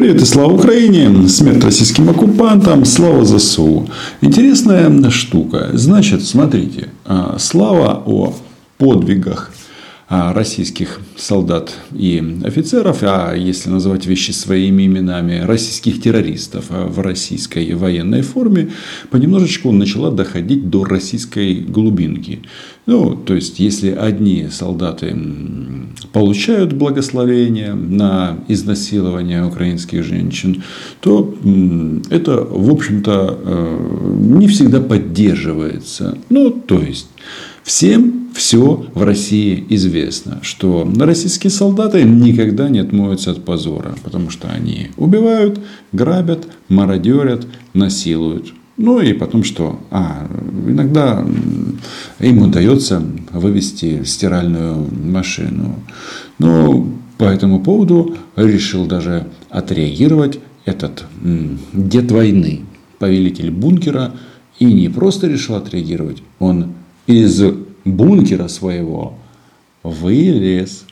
Привет и слава Украине, смерть российским оккупантам, слава ЗСУ. Интересная штука. Значит, смотрите, а, слава о подвигах российских солдат и офицеров, а если называть вещи своими именами, российских террористов а, в российской военной форме, понемножечку начала доходить до российской глубинки. Ну, то есть, если одни солдаты получают благословение на изнасилование украинских женщин, то это, в общем-то, э, не всегда поддерживается. Ну, то есть, Всем все в России известно, что российские солдаты никогда не отмоются от позора, потому что они убивают, грабят, мародерят, насилуют. Ну и потом что? А, иногда им удается вывести стиральную машину. Но по этому поводу решил даже отреагировать этот дед войны, повелитель бункера, и не просто решил отреагировать, он из бункера своего вылез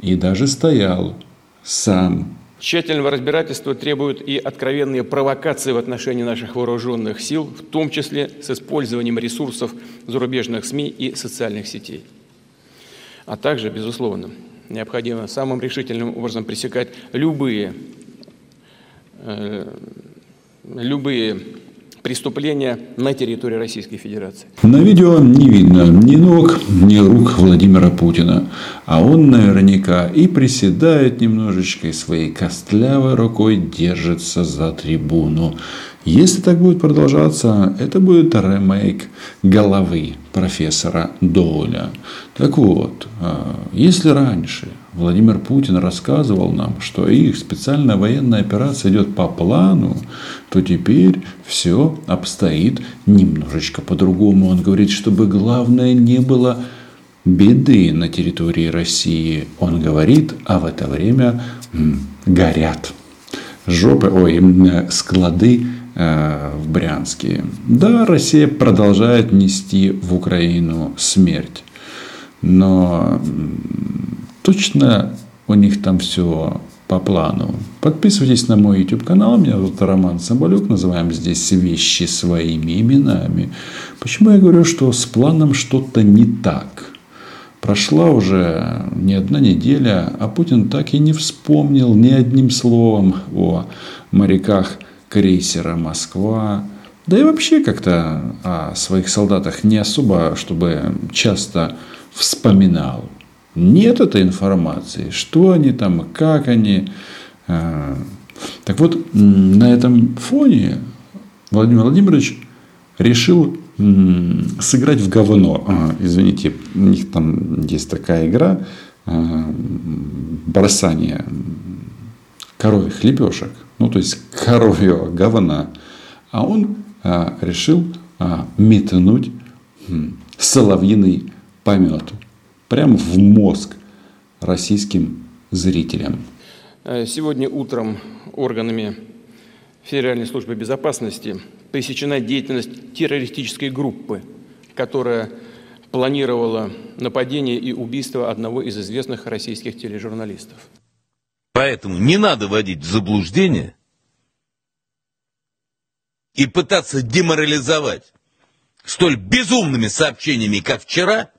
и даже стоял сам. Тщательного разбирательства требуют и откровенные провокации в отношении наших вооруженных сил, в том числе с использованием ресурсов зарубежных СМИ и социальных сетей. А также, безусловно, необходимо самым решительным образом пресекать любые, э, любые преступления на территории Российской Федерации. На видео не видно ни ног, ни рук Владимира Путина. А он наверняка и приседает немножечко, и своей костлявой рукой держится за трибуну. Если так будет продолжаться, это будет ремейк головы профессора Доуля. Так вот, а, если раньше Владимир Путин рассказывал нам, что их специальная военная операция идет по плану, то теперь все обстоит немножечко по-другому. Он говорит, чтобы главное не было беды на территории России. Он говорит, а в это время горят жопы, ой, склады э, в Брянске. Да, Россия продолжает нести в Украину смерть. Но точно у них там все по плану. Подписывайтесь на мой YouTube канал. Меня зовут Роман Соболюк. Называем здесь вещи своими именами. Почему я говорю, что с планом что-то не так? Прошла уже не одна неделя, а Путин так и не вспомнил ни одним словом о моряках крейсера «Москва». Да и вообще как-то о своих солдатах не особо, чтобы часто вспоминал. Нет этой информации, что они там, как они. А, так вот, на этом фоне Владимир Владимирович решил сыграть в говно. А, извините, у них там есть такая игра а, бросание коровьих лепешек, ну то есть коровьего говна. А он решил метнуть соловьиный помет прямо в мозг российским зрителям. Э, сегодня утром органами Федеральной службы безопасности пресечена деятельность террористической группы, которая планировала нападение и убийство одного из известных российских тележурналистов. Поэтому не надо вводить в заблуждение и пытаться деморализовать столь безумными сообщениями, как вчера,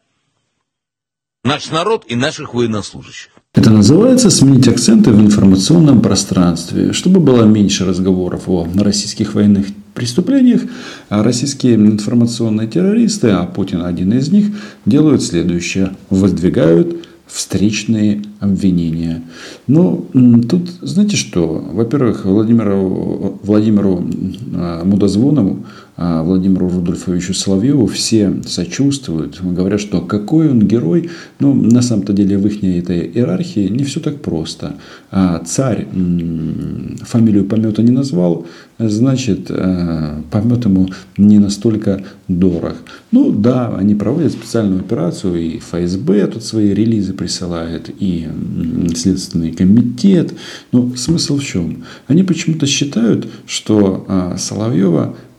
наш народ и наших военнослужащих. Это называется сменить акценты в информационном пространстве, чтобы было меньше разговоров о российских военных преступлениях, а российские информационные террористы, а Путин один из них, делают следующее. Выдвигают встречные обвинения. Но тут, знаете что? Во-первых, Владимиру, Владимиру а, Мудозвонову, Владимиру Рудольфовичу Соловьеву все сочувствуют. Говорят, что какой он герой. Но на самом-то деле в их этой иерархии не все так просто. А царь фамилию помета не назвал, значит, а, помет ему не настолько дорог. Ну да, они проводят специальную операцию, и ФСБ тут свои релизы присылает, и Следственный комитет. Но смысл в чем? Они почему-то считают, что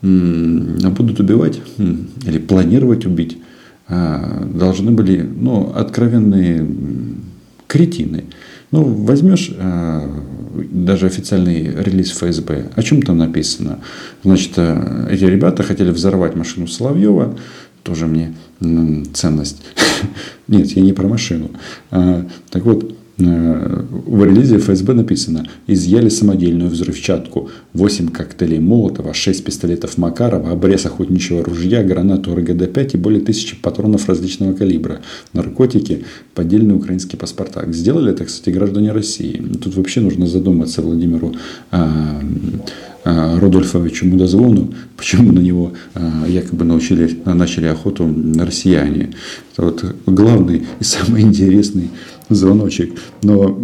а, будут убивать или планировать убить а, должны были ну, откровенные кретины. Ну, возьмешь э, даже официальный релиз ФСБ, о чем там написано? Значит, э, эти ребята хотели взорвать машину Соловьева, тоже мне ценность. Нет, я не про машину. А, так вот, в релизе ФСБ написано «Изъяли самодельную взрывчатку, 8 коктейлей Молотова, 6 пистолетов Макарова, обрез охотничьего ружья, гранату РГД-5 и более тысячи патронов различного калибра, наркотики, поддельные украинские паспорта». Сделали это, кстати, граждане России. Тут вообще нужно задуматься Владимиру а, Рудольфовичу Мудозвону, почему на него а, якобы научили, начали охоту россияне. Это вот главный и самый интересный звоночек. Но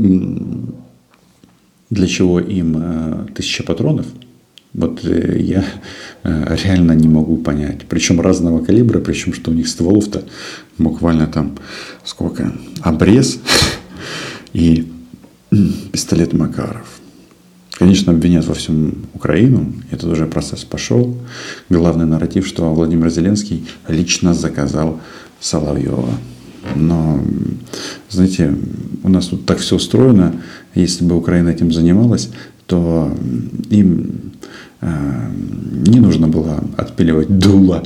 для чего им э, тысяча патронов? Вот э, я э, реально не могу понять. Причем разного калибра, причем что у них стволов-то буквально там сколько? Обрез и пистолет Макаров. Конечно, обвинят во всем Украину. Этот уже процесс пошел. Главный нарратив, что Владимир Зеленский лично заказал Соловьева. Но, знаете, у нас тут так все устроено. Если бы Украина этим занималась, то им э, не нужно было отпиливать дуло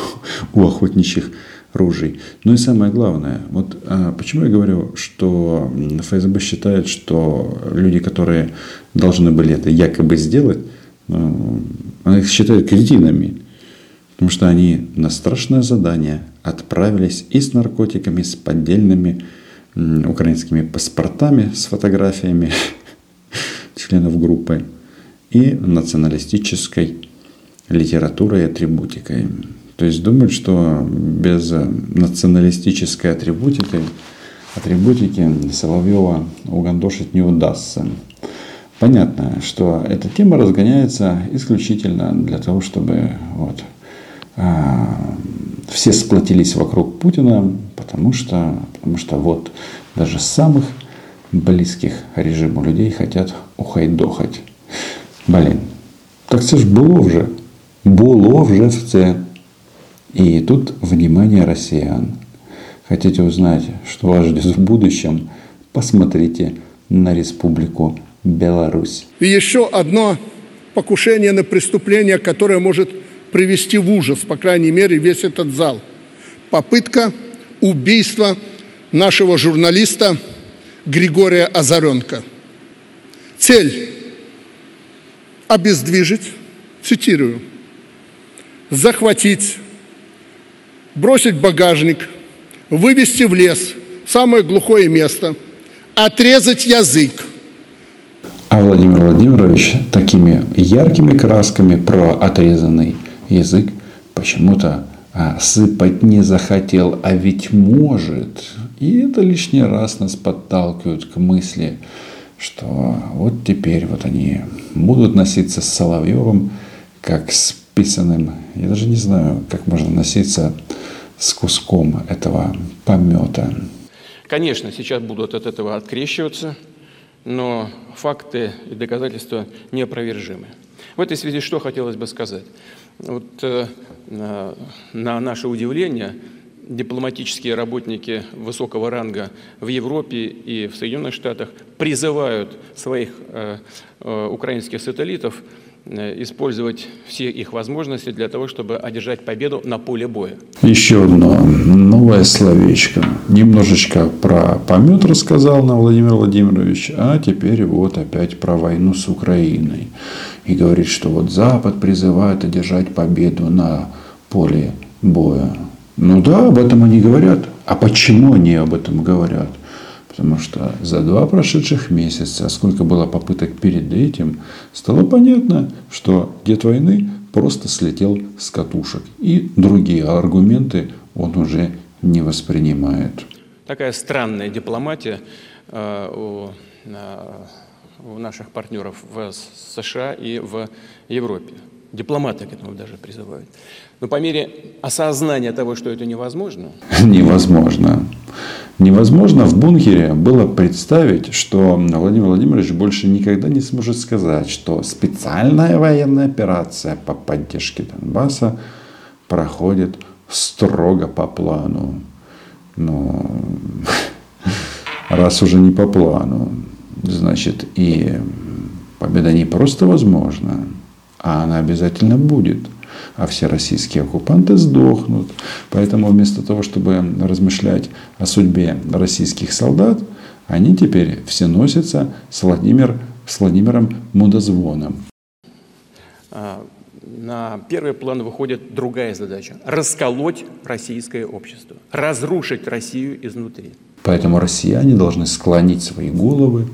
у охотничьих ружей. Ну и самое главное, вот а, почему я говорю, что ФСБ считает, что люди, которые должны были это якобы сделать, ну, она их считает кретинами. Потому что они на страшное задание отправились и с наркотиками, с поддельными украинскими паспортами, с фотографиями членов группы и националистической литературой и атрибутикой. То есть думают, что без националистической атрибутики, атрибутики Соловьева угандошить не удастся. Понятно, что эта тема разгоняется исключительно для того, чтобы вот, а, все сплотились вокруг Путина, потому что, потому что вот даже самых близких режиму людей хотят ухайдохать. Блин, так це ж було вже. Було вже все. И тут внимание россиян. Хотите узнать, что вас ждет в будущем? Посмотрите на Республику Беларусь. И еще одно покушение на преступление, которое может привести в ужас, по крайней мере, весь этот зал. Попытка убийства нашего журналиста Григория Озаренко. Цель – обездвижить, цитирую, захватить, бросить багажник, вывести в лес, самое глухое место, отрезать язык. А Владимир Владимирович такими яркими красками про отрезанный язык почему-то а, сыпать не захотел, а ведь может. И это лишний раз нас подталкивает к мысли, что вот теперь вот они будут носиться с Соловьевым как с писаным. Я даже не знаю, как можно носиться с куском этого помета. Конечно, сейчас будут от этого открещиваться, но факты и доказательства неопровержимы. В этой связи что хотелось бы сказать? Вот, э, на наше удивление, дипломатические работники высокого ранга в Европе и в Соединенных Штатах призывают своих э, э, украинских сателлитов использовать все их возможности для того, чтобы одержать победу на поле боя. Еще одно новое словечко. Немножечко про помет рассказал на Владимир Владимирович, а теперь вот опять про войну с Украиной. И говорит, что вот Запад призывает одержать победу на поле боя. Ну да, об этом они говорят. А почему они об этом говорят? Потому что за два прошедших месяца, сколько было попыток перед этим, стало понятно, что дед войны просто слетел с катушек. И другие аргументы он уже не воспринимает. Такая странная дипломатия э, у, э, у наших партнеров в США и в Европе. Дипломаты к этому даже призывают. Но по мере осознания того, что это невозможно... Невозможно. Невозможно в бункере было представить, что Владимир Владимирович больше никогда не сможет сказать, что специальная военная операция по поддержке Донбасса проходит строго по плану. Но раз уже не по плану, значит и победа не просто возможна, а она обязательно будет. А все российские оккупанты сдохнут. Поэтому вместо того, чтобы размышлять о судьбе российских солдат, они теперь все носятся с, Владимир, с Владимиром Мудозвоном. А, на первый план выходит другая задача – расколоть российское общество, разрушить Россию изнутри. Поэтому россияне должны склонить свои головы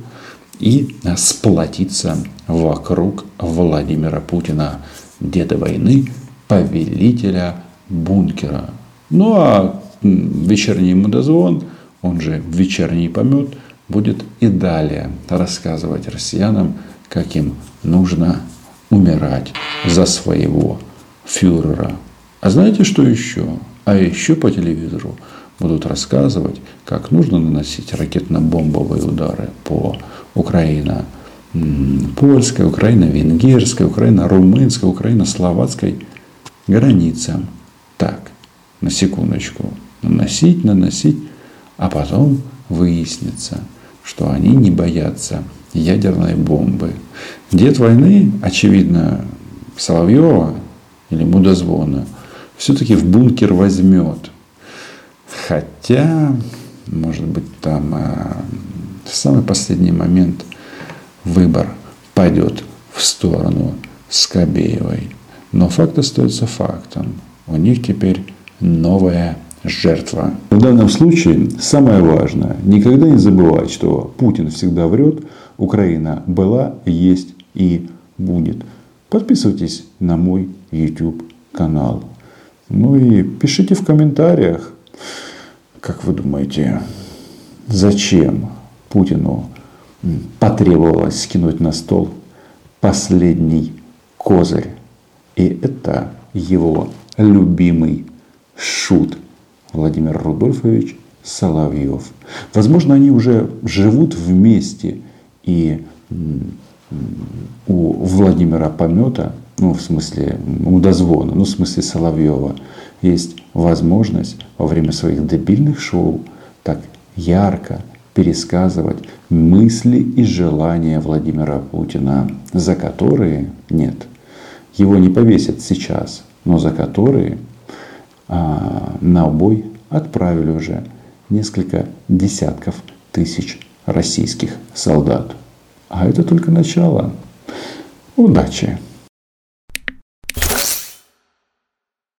и сплотиться вокруг Владимира Путина, деда войны, повелителя бункера. Ну а вечерний мудозвон, он же вечерний помет – будет и далее рассказывать россиянам, как им нужно умирать за своего фюрера. А знаете, что еще? А еще по телевизору будут рассказывать, как нужно наносить ракетно-бомбовые удары по Украине, польской, украино-венгерской, украино-румынской, украино-словацкой границам. Так, на секундочку. Наносить, наносить, а потом выяснится – что они не боятся ядерной бомбы. Дед войны, очевидно, Соловьева или Мудозвона все-таки в бункер возьмет. Хотя, может быть, там а, в самый последний момент выбор пойдет в сторону Скобеевой. Но факт остается фактом. У них теперь новая жертва. В данном случае самое важное, никогда не забывать, что Путин всегда врет, Украина была, есть и будет. Подписывайтесь на мой YouTube канал. Ну и пишите в комментариях, как вы думаете, зачем Путину потребовалось скинуть на стол последний козырь. И это его любимый шут – Владимир Рудольфович Соловьев. Возможно, они уже живут вместе. И у Владимира Помета, ну, в смысле, у Дозвона, ну, в смысле Соловьева, есть возможность во время своих дебильных шоу так ярко пересказывать мысли и желания Владимира Путина, за которые, нет, его не повесят сейчас, но за которые а, на убой отправили уже несколько десятков тысяч российских солдат. А это только начало. Удачи!